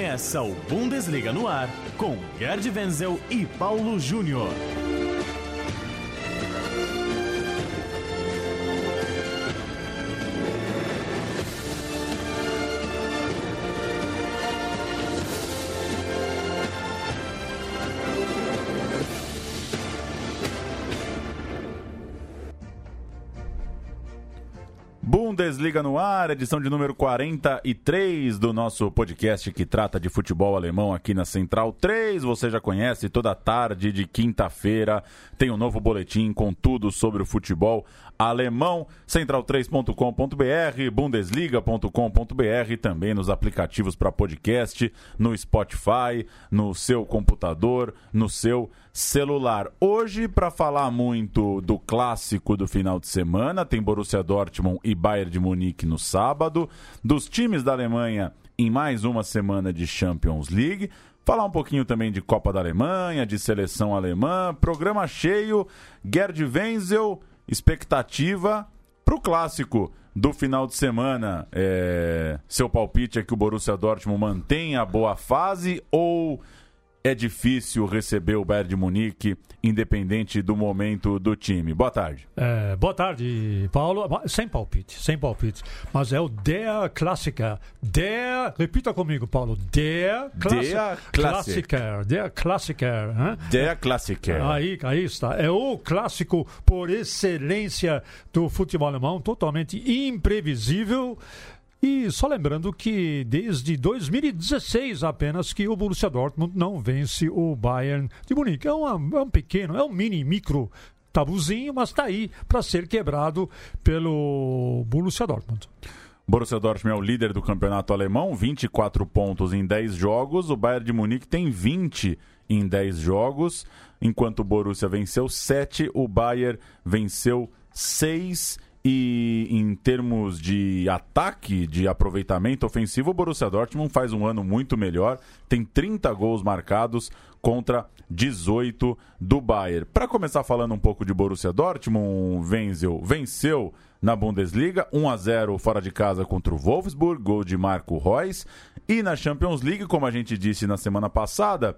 Começa o Bundesliga no ar com Gerd Wenzel e Paulo Júnior. Bundesliga no ar, edição de número 43 do nosso podcast que trata de futebol alemão aqui na Central 3. Você já conhece, toda tarde de quinta-feira tem um novo boletim com tudo sobre o futebol alemão. Central3.com.br, Bundesliga.com.br, também nos aplicativos para podcast, no Spotify, no seu computador, no seu celular. Hoje, para falar muito do clássico do final de semana, tem Borussia Dortmund e Bayern de Munique no sábado, dos times da Alemanha em mais uma semana de Champions League. Falar um pouquinho também de Copa da Alemanha, de seleção alemã, programa cheio, Gerd Wenzel, expectativa para o clássico do final de semana. É... Seu palpite é que o Borussia Dortmund mantenha a boa fase ou é difícil receber o Bayern de Munique, independente do momento do time. Boa tarde. É, boa tarde, Paulo. Sem palpite, sem palpite. Mas é o Der Klassiker. Der, repita comigo, Paulo. Der, Klassi der Klassiker. Der Klassiker. Hein? Der Klassiker. Aí, aí está. É o clássico por excelência do futebol alemão, totalmente imprevisível. E só lembrando que desde 2016 apenas que o Borussia Dortmund não vence o Bayern de Munique. É, uma, é um pequeno, é um mini micro tabuzinho, mas está aí para ser quebrado pelo Borussia Dortmund. Borussia Dortmund é o líder do campeonato alemão, 24 pontos em 10 jogos. O Bayern de Munique tem 20 em 10 jogos. Enquanto o Borussia venceu 7, o Bayern venceu 6 e em termos de ataque, de aproveitamento ofensivo, o Borussia Dortmund faz um ano muito melhor. Tem 30 gols marcados contra 18 do Bayern. Para começar falando um pouco de Borussia Dortmund, Wenzel venceu na Bundesliga, 1 a 0 fora de casa contra o Wolfsburg, gol de Marco Reus. E na Champions League, como a gente disse na semana passada,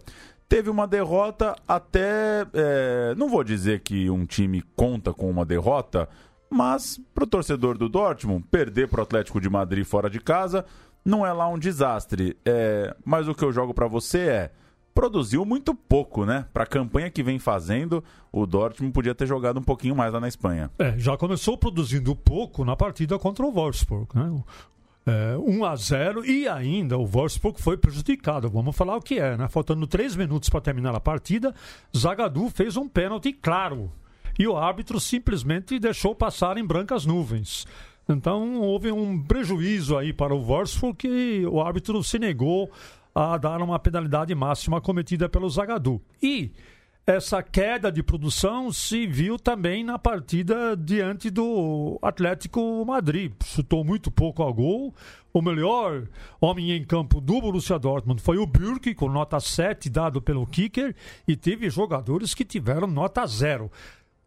teve uma derrota até. É, não vou dizer que um time conta com uma derrota, mas, para o torcedor do Dortmund, perder para o Atlético de Madrid fora de casa não é lá um desastre. É... Mas o que eu jogo para você é. Produziu muito pouco, né? Para a campanha que vem fazendo, o Dortmund podia ter jogado um pouquinho mais lá na Espanha. É, já começou produzindo pouco na partida contra o Wolfsburg, né? É, 1 a 0 e ainda o Wolfsburg foi prejudicado. Vamos falar o que é, né? Faltando 3 minutos para terminar a partida, Zagadou fez um pênalti claro e o árbitro simplesmente deixou passar em brancas nuvens. Então houve um prejuízo aí para o Wolfsburg que o árbitro se negou a dar uma penalidade máxima cometida pelo Zagadou. E essa queda de produção se viu também na partida diante do Atlético Madrid. Chutou muito pouco ao gol. O melhor homem em campo do Borussia Dortmund foi o Burke, com nota 7 dado pelo kicker, e teve jogadores que tiveram nota 0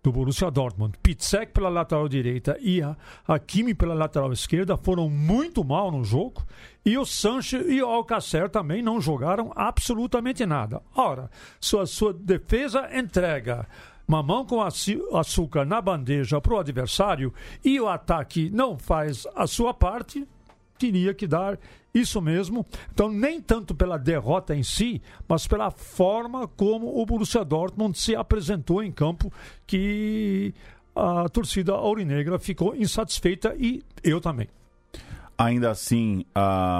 do Borussia Dortmund. Pitzek pela lateral direita e a Hakimi pela lateral esquerda foram muito mal no jogo. E o Sancho e o Alcacer também não jogaram absolutamente nada. Ora, sua, sua defesa entrega mamão com açúcar na bandeja para o adversário e o ataque não faz a sua parte, teria que dar isso mesmo. Então, nem tanto pela derrota em si, mas pela forma como o Borussia Dortmund se apresentou em campo, que a torcida aurinegra ficou insatisfeita e eu também. Ainda assim,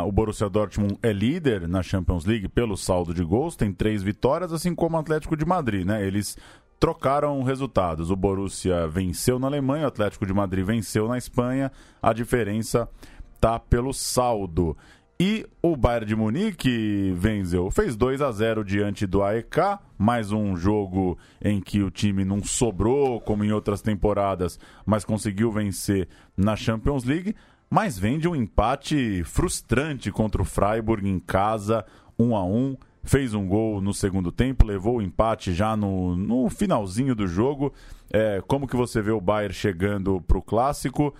o Borussia Dortmund é líder na Champions League pelo saldo de gols, tem três vitórias, assim como o Atlético de Madrid, né? Eles trocaram resultados. O Borussia venceu na Alemanha, o Atlético de Madrid venceu na Espanha. A diferença tá pelo saldo. E o Bayern de Munique, Wenzel, fez 2 a 0 diante do AEK, mais um jogo em que o time não sobrou, como em outras temporadas, mas conseguiu vencer na Champions League, mas vem de um empate frustrante contra o Freiburg em casa, 1 a 1 fez um gol no segundo tempo, levou o empate já no, no finalzinho do jogo. É, como que você vê o Bayern chegando para o Clássico?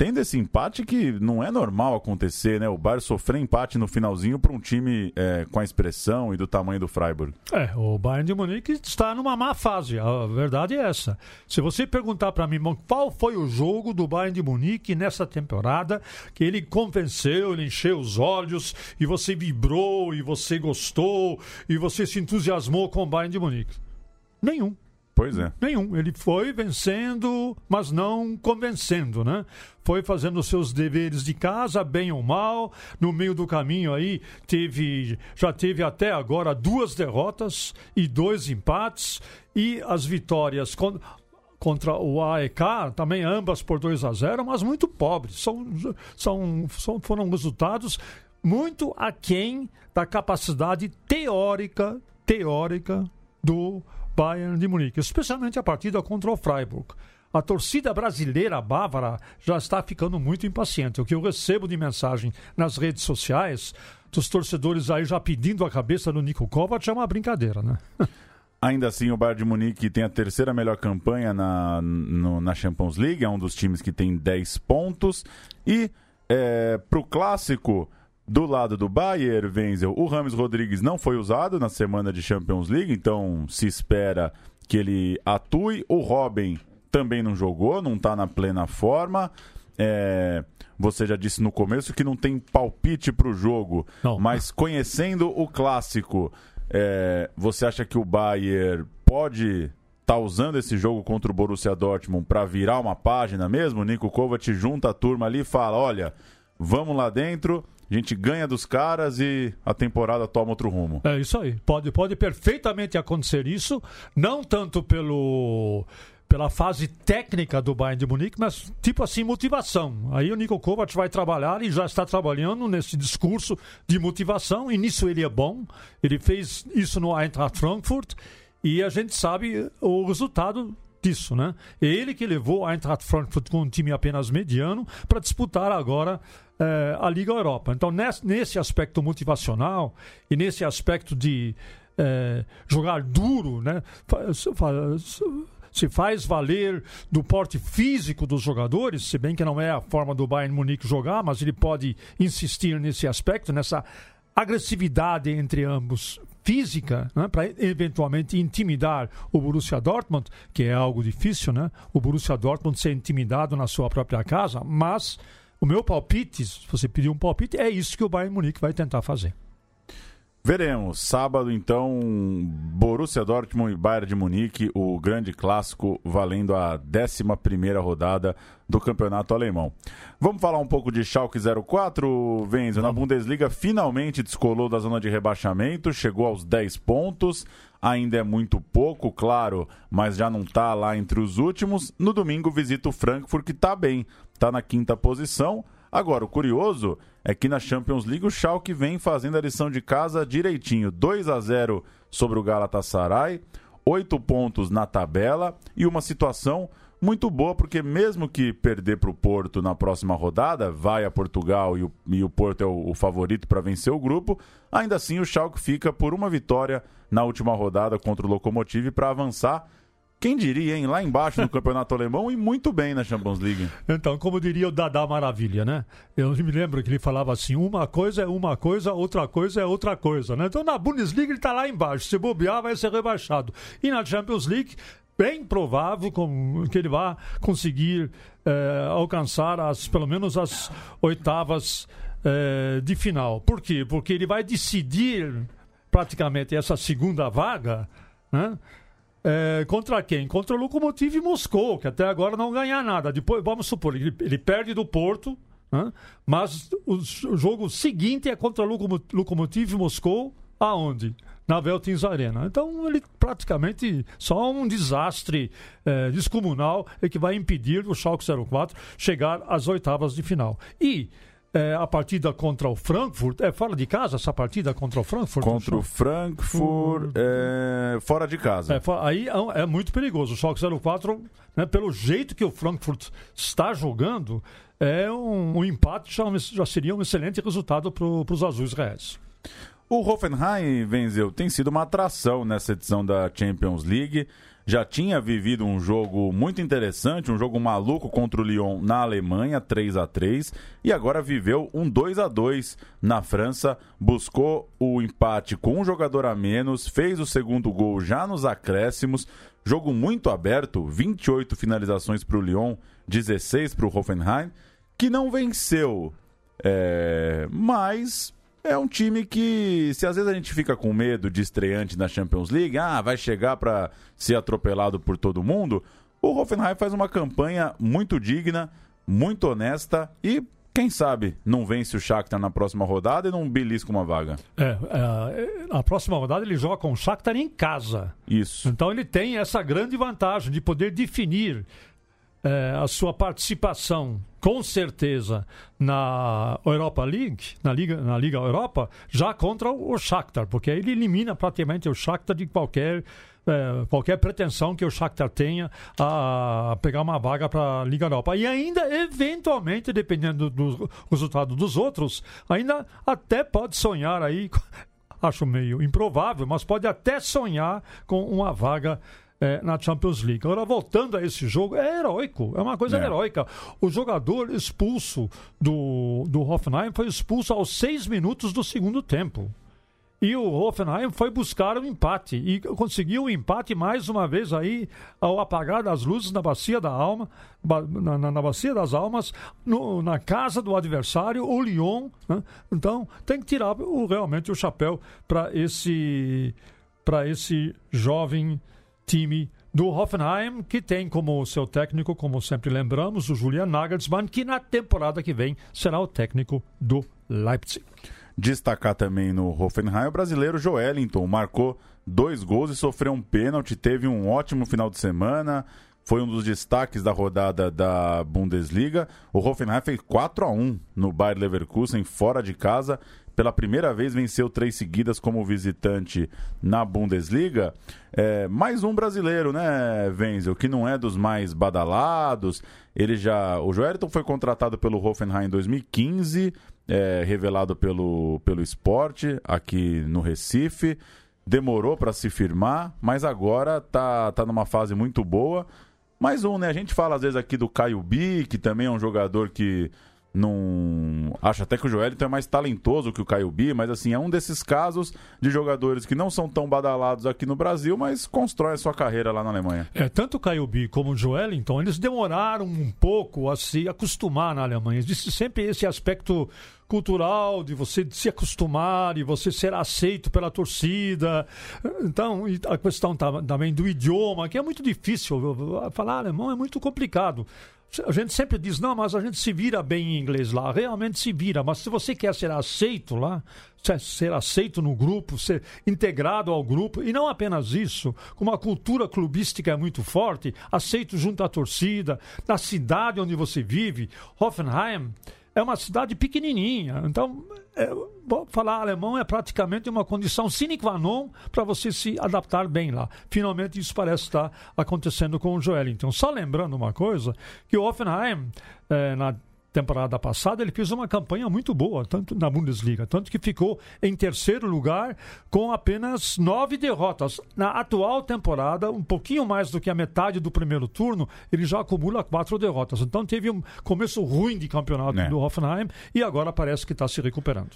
Tendo esse empate que não é normal acontecer, né? O Bayern sofrer empate no finalzinho para um time é, com a expressão e do tamanho do Freiburg. É, o Bayern de Munique está numa má fase, a verdade é essa. Se você perguntar para mim qual foi o jogo do Bayern de Munique nessa temporada que ele convenceu, ele encheu os olhos e você vibrou e você gostou e você se entusiasmou com o Bayern de Munique? Nenhum. Pois é. Nenhum. Ele foi vencendo, mas não convencendo, né? Foi fazendo os seus deveres de casa, bem ou mal. No meio do caminho aí, teve, já teve até agora duas derrotas e dois empates. E as vitórias contra o AEK, também ambas por 2 a 0, mas muito pobres. São, são, são, foram resultados muito aquém da capacidade teórica, teórica do Bayern de Munique, especialmente a partida contra o Freiburg. A torcida brasileira bávara já está ficando muito impaciente. O que eu recebo de mensagem nas redes sociais dos torcedores aí já pedindo a cabeça do Nico Kovac é uma brincadeira, né? Ainda assim, o Bayern de Munique tem a terceira melhor campanha na, no, na Champions League, é um dos times que tem 10 pontos. E é, para o clássico, do lado do Bayern, Wenzel, o Rames Rodrigues não foi usado na semana de Champions League, então se espera que ele atue. O Robin também não jogou, não está na plena forma. É, você já disse no começo que não tem palpite para o jogo, não. mas conhecendo o clássico, é, você acha que o Bayern pode estar tá usando esse jogo contra o Borussia Dortmund para virar uma página mesmo? O Nico Kovac junta a turma ali e fala: olha, vamos lá dentro a gente ganha dos caras e a temporada toma outro rumo. É isso aí. Pode, pode perfeitamente acontecer isso, não tanto pelo pela fase técnica do Bayern de Munique, mas tipo assim, motivação. Aí o Nico Kovac vai trabalhar e já está trabalhando nesse discurso de motivação, e nisso ele é bom. Ele fez isso no Eintracht Frankfurt e a gente sabe o resultado disso, né? Ele que levou a Eintracht Frankfurt com um time apenas mediano para disputar agora eh, a Liga Europa. Então, nesse, nesse, aspecto motivacional e nesse aspecto de eh, jogar duro, né? se faz valer do porte físico dos jogadores, se bem que não é a forma do Bayern Munique jogar, mas ele pode insistir nesse aspecto, nessa agressividade entre ambos física né, para eventualmente intimidar o Borussia Dortmund, que é algo difícil, né? O Borussia Dortmund ser intimidado na sua própria casa, mas o meu palpite, se você pedir um palpite, é isso que o Bayern Munique vai tentar fazer. Veremos. Sábado, então, Borussia Dortmund e Bayern de Munique, o grande clássico valendo a 11 rodada do campeonato alemão. Vamos falar um pouco de Schalke 04, Venzo. Na Bundesliga, finalmente descolou da zona de rebaixamento, chegou aos 10 pontos. Ainda é muito pouco, claro, mas já não está lá entre os últimos. No domingo, visita o Frankfurt, que está bem, está na quinta posição Agora, o curioso é que na Champions League o Schalke vem fazendo a lição de casa direitinho. 2 a 0 sobre o Galatasaray, 8 pontos na tabela e uma situação muito boa, porque mesmo que perder para o Porto na próxima rodada, vai a Portugal e o, e o Porto é o, o favorito para vencer o grupo, ainda assim o Schalke fica por uma vitória na última rodada contra o Lokomotiv para avançar quem diria, hein? Lá embaixo no campeonato alemão e muito bem na Champions League. Então, como diria o Dadá Maravilha, né? Eu me lembro que ele falava assim: uma coisa é uma coisa, outra coisa é outra coisa, né? Então, na Bundesliga ele está lá embaixo. Se bobear, vai ser rebaixado. E na Champions League, bem provável que ele vá conseguir eh, alcançar as, pelo menos as oitavas eh, de final. Por quê? Porque ele vai decidir praticamente essa segunda vaga, né? É, contra quem? Contra o Lokomotiv Moscou, que até agora não ganha nada. Depois, vamos supor, ele, ele perde do Porto, né? mas o, o, jogo seguinte é contra o Lokomotiv Moscou, aonde? Na Veltins Arena. Então, ele praticamente só um desastre é, descomunal é que vai impedir o Schalke 04 chegar às oitavas de final. E é, a partida contra o Frankfurt. É fora de casa essa partida contra o Frankfurt? Contra o Frankfurt, é, fora de casa. É, aí é, é, muito perigoso. O Schalke 04, né, pelo jeito que o Frankfurt está jogando, é um, um empate já, já, seria um excelente resultado para os azuis reais. O Hoffenheim, Wenzel, tem sido uma atração nessa edição da Champions League. Já tinha vivido um jogo muito interessante, um jogo maluco contra o Lyon na Alemanha, 3 a 3 e agora viveu um 2 a 2 na França, buscou o empate com um jogador a menos, fez o segundo gol já nos acréscimos, jogo muito aberto, 28 finalizações para o Lyon, 16 para o Hoffenheim, que não venceu, é... mas é um time que, se às vezes a gente fica com medo de estreante na Champions League, ah, vai chegar para ser atropelado por todo mundo, o Hoffenheim faz uma campanha muito digna, muito honesta e quem sabe não vence o Shakhtar na próxima rodada e não belisca uma vaga. É, é, na próxima rodada ele joga com o Shakhtar em casa. Isso. Então ele tem essa grande vantagem de poder definir é, a sua participação, com certeza, na Europa League, na Liga, na Liga Europa, já contra o Shakhtar, porque ele elimina praticamente o Shakhtar de qualquer é, qualquer pretensão que o Shakhtar tenha a pegar uma vaga para a Liga Europa. E ainda, eventualmente, dependendo do resultado dos outros, ainda até pode sonhar aí, acho meio improvável, mas pode até sonhar com uma vaga é, na Champions League. Agora, voltando a esse jogo, é heróico, é uma coisa é. heróica. O jogador expulso do, do Hoffenheim foi expulso aos seis minutos do segundo tempo. E o Hoffenheim foi buscar o um empate e conseguiu o um empate mais uma vez aí ao apagar as luzes na bacia da alma, na, na, na bacia das almas, no, na casa do adversário, o Lyon. Né? Então tem que tirar o, realmente o chapéu para esse para esse jovem time do Hoffenheim, que tem como seu técnico, como sempre lembramos, o Julian Nagelsmann, que na temporada que vem será o técnico do Leipzig. Destacar também no Hoffenheim o brasileiro Joelinton, marcou dois gols e sofreu um pênalti, teve um ótimo final de semana, foi um dos destaques da rodada da Bundesliga. O Hoffenheim fez 4 a 1 no Bayer Leverkusen fora de casa pela primeira vez venceu três seguidas como visitante na Bundesliga. É, mais um brasileiro, né, Wenzel, que não é dos mais badalados. Ele já, o Joelton foi contratado pelo Hoffenheim em 2015, é, revelado pelo pelo esporte aqui no Recife. Demorou para se firmar, mas agora tá tá numa fase muito boa. Mais um, né? A gente fala às vezes aqui do Caio Bi, que também é um jogador que não acho até que o Joelito é mais talentoso que o Caio Bi, mas assim, é um desses casos de jogadores que não são tão badalados aqui no Brasil, mas constrói a sua carreira lá na Alemanha. É, tanto o Caio Bi como o Joelinton, eles demoraram um pouco a se acostumar na Alemanha. Existe sempre esse aspecto cultural de você se acostumar e você ser aceito pela torcida. Então, a questão também do idioma, que é muito difícil. Falar alemão é muito complicado. A gente sempre diz, não, mas a gente se vira bem em inglês lá. Realmente se vira, mas se você quer ser aceito lá, ser aceito no grupo, ser integrado ao grupo, e não apenas isso, como a cultura clubística é muito forte, aceito junto à torcida, na cidade onde você vive, Hoffenheim é uma cidade pequenininha. Então, é, falar alemão é praticamente uma condição sine qua non para você se adaptar bem lá. Finalmente, isso parece estar acontecendo com o Joel. Então, só lembrando uma coisa, que o Offenheim, é, na temporada passada, ele fez uma campanha muito boa, tanto na Bundesliga, tanto que ficou em terceiro lugar com apenas nove derrotas. Na atual temporada, um pouquinho mais do que a metade do primeiro turno, ele já acumula quatro derrotas. Então teve um começo ruim de campeonato é. do Hoffenheim e agora parece que está se recuperando.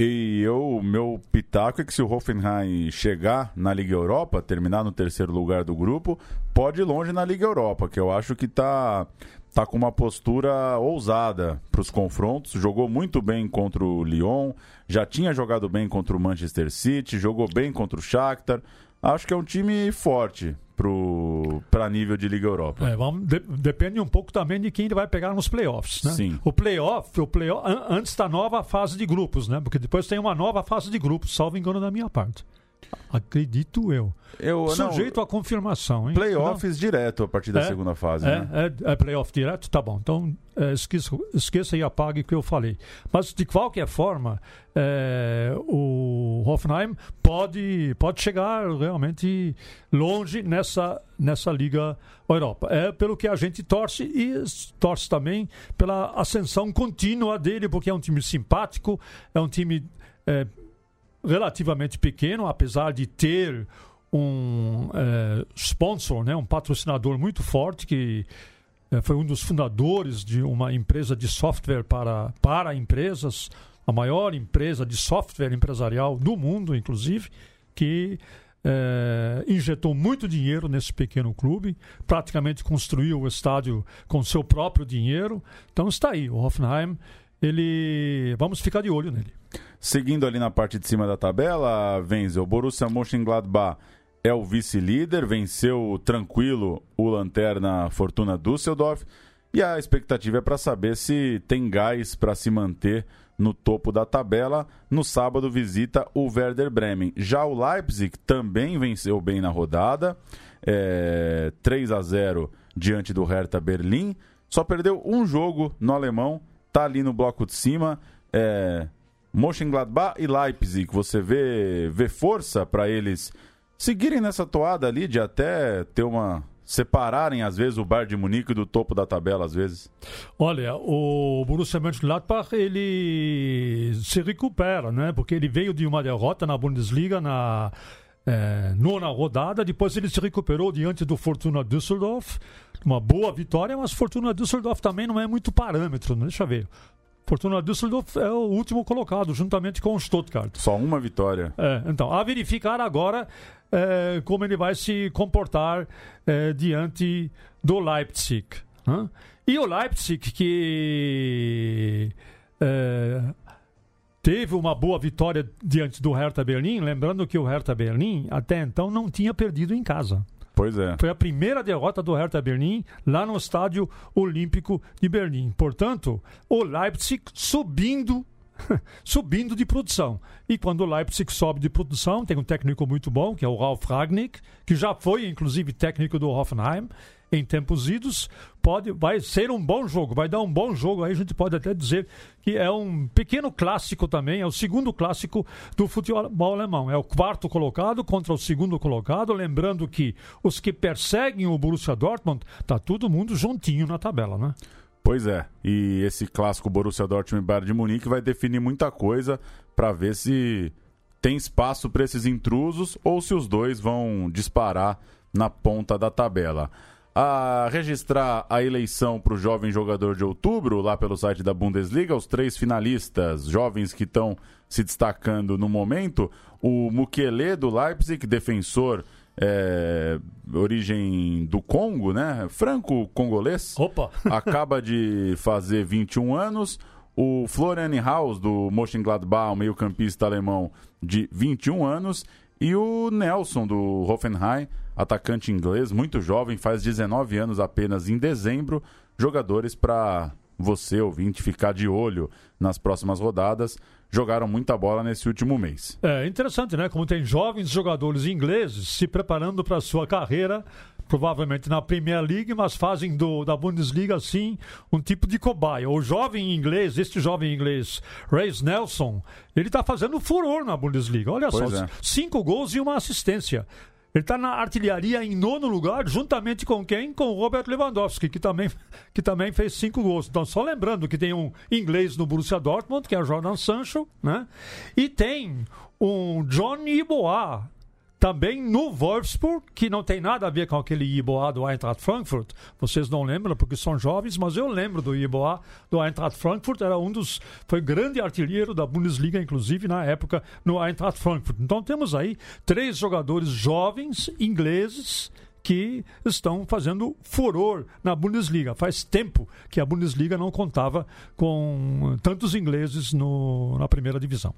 E eu, meu pitaco é que se o Hoffenheim chegar na Liga Europa, terminar no terceiro lugar do grupo, pode ir longe na Liga Europa, que eu acho que está tá com uma postura ousada para os confrontos. Jogou muito bem contra o Lyon, já tinha jogado bem contra o Manchester City, jogou bem contra o Shakhtar. Acho que é um time forte para nível de Liga Europa. É, vamos, de, depende um pouco também de quem ele vai pegar nos playoffs, né? Sim. O playoff, o playoff antes da nova fase de grupos, né? Porque depois tem uma nova fase de grupos, salvo engano da minha parte. Acredito eu. eu Sujeito não, à confirmação, hein? Playoffs não. direto a partir da é, segunda fase, é, né? É, é playoff direto? Tá bom. Então, é, esqueça, esqueça e apague o que eu falei. Mas, de qualquer forma, é, o Hoffenheim pode, pode chegar realmente longe nessa, nessa Liga Europa. É pelo que a gente torce e torce também pela ascensão contínua dele, porque é um time simpático, é um time é, relativamente pequeno, apesar de ter um é, sponsor, né, um patrocinador muito forte que é, foi um dos fundadores de uma empresa de software para, para empresas, a maior empresa de software empresarial do mundo, inclusive, que é, injetou muito dinheiro nesse pequeno clube, praticamente construiu o estádio com seu próprio dinheiro. Então está aí, o Hoffenheim, ele vamos ficar de olho nele. Seguindo ali na parte de cima da tabela, Wenzel, Borussia Mönchengladbach é o vice-líder, venceu tranquilo o Lanterna Fortuna Düsseldorf e a expectativa é para saber se tem gás para se manter no topo da tabela. No sábado visita o Werder Bremen. Já o Leipzig também venceu bem na rodada, é, 3 a 0 diante do Hertha Berlim. Só perdeu um jogo no alemão, tá ali no bloco de cima. É, Mönchengladbach e Leipzig, você vê, vê força para eles seguirem nessa toada ali de até ter uma separarem às vezes o Bayern de Munique do topo da tabela às vezes? Olha, o Borussia Mönchengladbach ele se recupera, né? Porque ele veio de uma derrota na Bundesliga na é, nona rodada, depois ele se recuperou diante do Fortuna Düsseldorf, uma boa vitória, mas Fortuna Düsseldorf também não é muito parâmetro, né? deixa eu ver. Fortuna Düsseldorf é o último colocado, juntamente com o Stuttgart. Só uma vitória. É, então, a verificar agora é, como ele vai se comportar é, diante do Leipzig. Né? E o Leipzig, que é, teve uma boa vitória diante do Hertha Berlim, lembrando que o Hertha Berlim até então não tinha perdido em casa. Pois é. Foi a primeira derrota do Hertha Berlim lá no Estádio Olímpico de Berlim. Portanto, o Leipzig subindo subindo de produção. E quando o Leipzig sobe de produção, tem um técnico muito bom, que é o Ralf Ragnick, que já foi, inclusive, técnico do Hoffenheim em tempos idos, pode, vai ser um bom jogo, vai dar um bom jogo. Aí a gente pode até dizer que é um pequeno clássico também, é o segundo clássico do futebol alemão. É o quarto colocado contra o segundo colocado. Lembrando que os que perseguem o Borussia Dortmund, tá todo mundo juntinho na tabela, né? Pois é, e esse clássico Borussia Dortmund Bayern de Munique vai definir muita coisa para ver se tem espaço para esses intrusos ou se os dois vão disparar na ponta da tabela. A registrar a eleição para o jovem jogador de outubro, lá pelo site da Bundesliga, os três finalistas jovens que estão se destacando no momento: o Mukele do Leipzig, defensor é, origem do Congo, né? Franco-congolês. Opa! acaba de fazer 21 anos. O Florian Haus, do Mönchengladbach, meio-campista alemão de 21 anos. E o Nelson, do Hoffenheim, atacante inglês, muito jovem, faz 19 anos apenas em dezembro. Jogadores para você, ouvinte, ficar de olho nas próximas rodadas jogaram muita bola nesse último mês. É interessante, né? Como tem jovens jogadores ingleses se preparando para a sua carreira, provavelmente na Premier League, mas fazem do, da Bundesliga, assim, um tipo de cobaia. O jovem inglês, este jovem inglês, Reis Nelson, ele está fazendo furor na Bundesliga. Olha pois só, é. cinco gols e uma assistência. Ele está na artilharia em nono lugar, juntamente com quem? Com o Robert Lewandowski, que também, que também fez cinco gols. Então, só lembrando que tem um inglês no Borussia Dortmund, que é o Jordan Sancho, né? E tem um John Iboa, também no Wolfsburg, que não tem nada a ver com aquele Iboá do Eintracht Frankfurt. Vocês não lembram porque são jovens, mas eu lembro do Iboá do Eintracht Frankfurt. Era um dos. Foi grande artilheiro da Bundesliga, inclusive na época no Eintracht Frankfurt. Então temos aí três jogadores jovens ingleses que estão fazendo furor na Bundesliga. Faz tempo que a Bundesliga não contava com tantos ingleses no, na primeira divisão.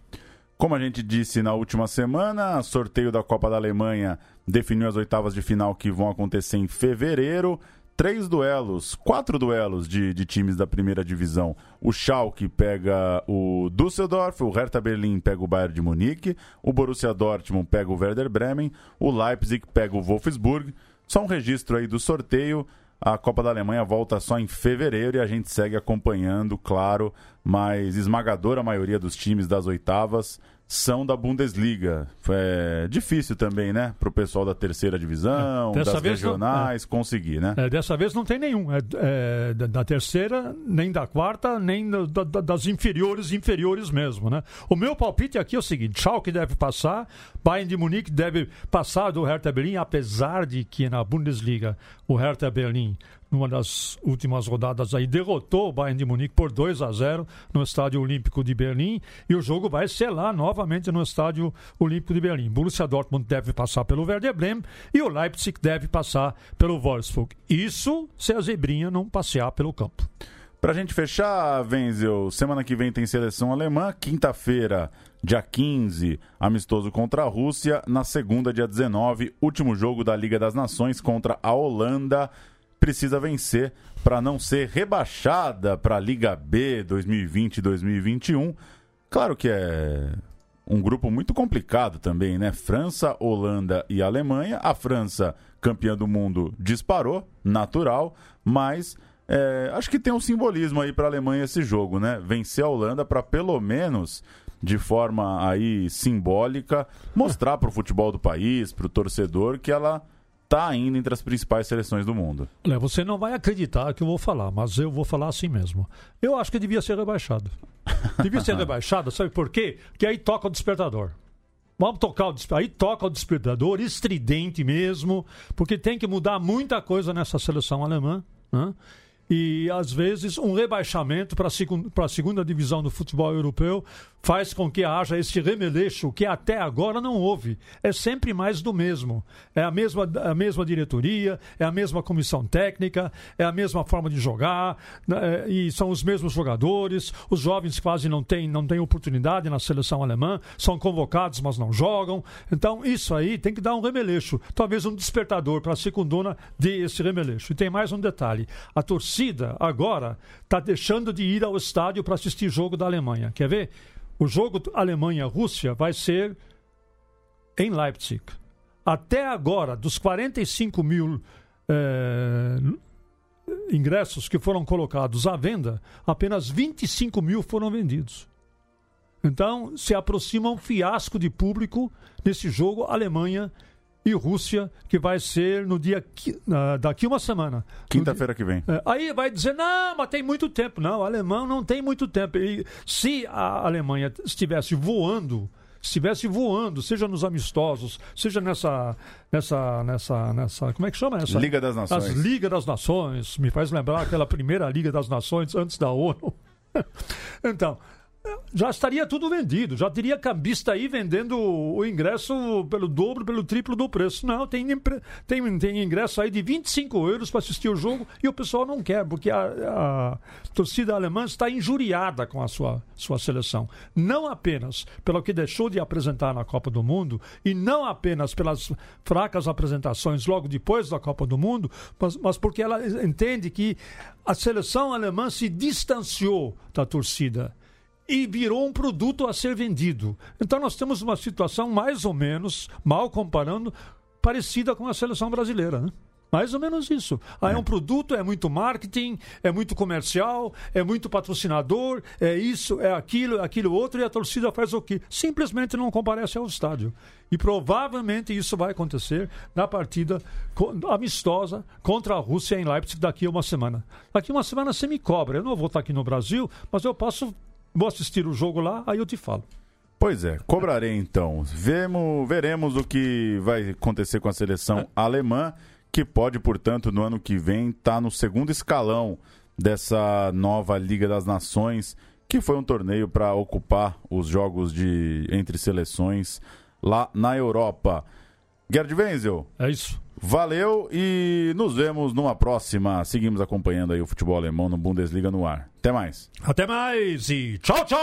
Como a gente disse na última semana, sorteio da Copa da Alemanha definiu as oitavas de final que vão acontecer em fevereiro. Três duelos, quatro duelos de, de times da primeira divisão. O Schalke pega o Düsseldorf, o Hertha Berlin pega o Bayern de Munique, o Borussia Dortmund pega o Werder Bremen, o Leipzig pega o Wolfsburg. Só um registro aí do sorteio. A Copa da Alemanha volta só em fevereiro e a gente segue acompanhando, claro, mas esmagadora maioria dos times das oitavas são da Bundesliga. É difícil também, né? Para o pessoal da terceira divisão, É, das vez não- regionais, conseguir, né? É, dessa vez não tem nenhum. É, é, da, da terceira, nem da quarta, nem da- da- das inferiores, inferiores mesmo, né? O meu palpite aqui é o seguinte: Schalke deve passar, Bayern de Munique deve passar do Hertha Berlim, apesar de que na Bundesliga o Hertha Berlim, numa das últimas rodadas aí, derrotou o Bayern de Munique por 2 a 0 no Estádio Olímpico de Berlim e o jogo vai ser lá novamente no Estádio Olímpico de Berlim. Borussia Dortmund deve passar pelo Werder Bremen e o Leipzig deve passar pelo Wolfsburg. Isso se a zebrinha não passear pelo campo. Pra gente fechar, Wenzel, semana que vem tem seleção alemã, quinta-feira, dia 15, amistoso contra a Rússia, na segunda, dia 19, último jogo da Liga das Nações contra a Holanda. Precisa vencer para não ser rebaixada para a Liga B 2020-2021. Claro que é um grupo muito complicado também, né? França, Holanda e Alemanha. A França, campeã do mundo, disparou, natural, mas é, acho que tem um simbolismo aí para a Alemanha esse jogo, né? Vencer a Holanda para pelo menos de forma aí simbólica mostrar para o futebol do país, para o torcedor que ela tá ainda entre as principais seleções do mundo. Olha, você não vai acreditar que eu vou falar, mas eu vou falar assim mesmo. Eu acho que devia ser rebaixado. Devia ser rebaixado, sabe por quê? Porque aí toca o despertador. Vamos tocar o despertador. Aí toca o despertador, estridente mesmo, porque tem que mudar muita coisa nessa seleção alemã. Né? E às vezes um rebaixamento para a segunda divisão do futebol europeu faz com que haja esse remeleixo que até agora não houve. É sempre mais do mesmo. É a mesma, a mesma diretoria, é a mesma comissão técnica, é a mesma forma de jogar, né, e são os mesmos jogadores. Os jovens quase não têm, não têm oportunidade na seleção alemã, são convocados, mas não jogam. Então, isso aí tem que dar um remeleixo. Talvez um despertador para a segundona dê esse remeleixo. E tem mais um detalhe: a torcida agora está deixando de ir ao estádio para assistir jogo da Alemanha. Quer ver? O jogo Alemanha-Rússia vai ser em Leipzig. Até agora, dos 45 mil eh, ingressos que foram colocados à venda, apenas 25 mil foram vendidos. Então, se aproxima um fiasco de público nesse jogo Alemanha e Rússia, que vai ser no dia daqui uma semana. Quinta-feira que vem. É, aí vai dizer, não, mas tem muito tempo. Não, o alemão não tem muito tempo. E se a Alemanha estivesse voando, estivesse voando, seja nos amistosos, seja nessa, nessa, nessa, nessa, como é que chama essa? Liga das Nações. As Liga das Nações, me faz lembrar aquela primeira Liga das Nações antes da ONU. então, já estaria tudo vendido, já teria cambista aí vendendo o ingresso pelo dobro, pelo triplo do preço. Não, tem, tem, tem ingresso aí de 25 euros para assistir o jogo e o pessoal não quer, porque a, a torcida alemã está injuriada com a sua, sua seleção. Não apenas pelo que deixou de apresentar na Copa do Mundo e não apenas pelas fracas apresentações logo depois da Copa do Mundo, mas, mas porque ela entende que a seleção alemã se distanciou da torcida e virou um produto a ser vendido. Então nós temos uma situação mais ou menos, mal comparando, parecida com a seleção brasileira, né? Mais ou menos isso. Ah, é um produto, é muito marketing, é muito comercial, é muito patrocinador, é isso, é aquilo, é aquilo outro, e a torcida faz o quê? Simplesmente não comparece ao estádio. E provavelmente isso vai acontecer na partida amistosa contra a Rússia em Leipzig daqui a uma semana. Daqui a uma semana você me cobra. Eu não vou estar aqui no Brasil, mas eu posso Vou assistir o jogo lá, aí eu te falo. Pois é, cobrarei então. Vemos, veremos o que vai acontecer com a seleção é. alemã, que pode, portanto, no ano que vem estar tá no segundo escalão dessa nova Liga das Nações, que foi um torneio para ocupar os jogos de entre seleções lá na Europa. Gerd Wenzel. É isso. Valeu e nos vemos numa próxima. Seguimos acompanhando aí o futebol alemão no Bundesliga no ar. Até mais. Até mais e tchau, tchau!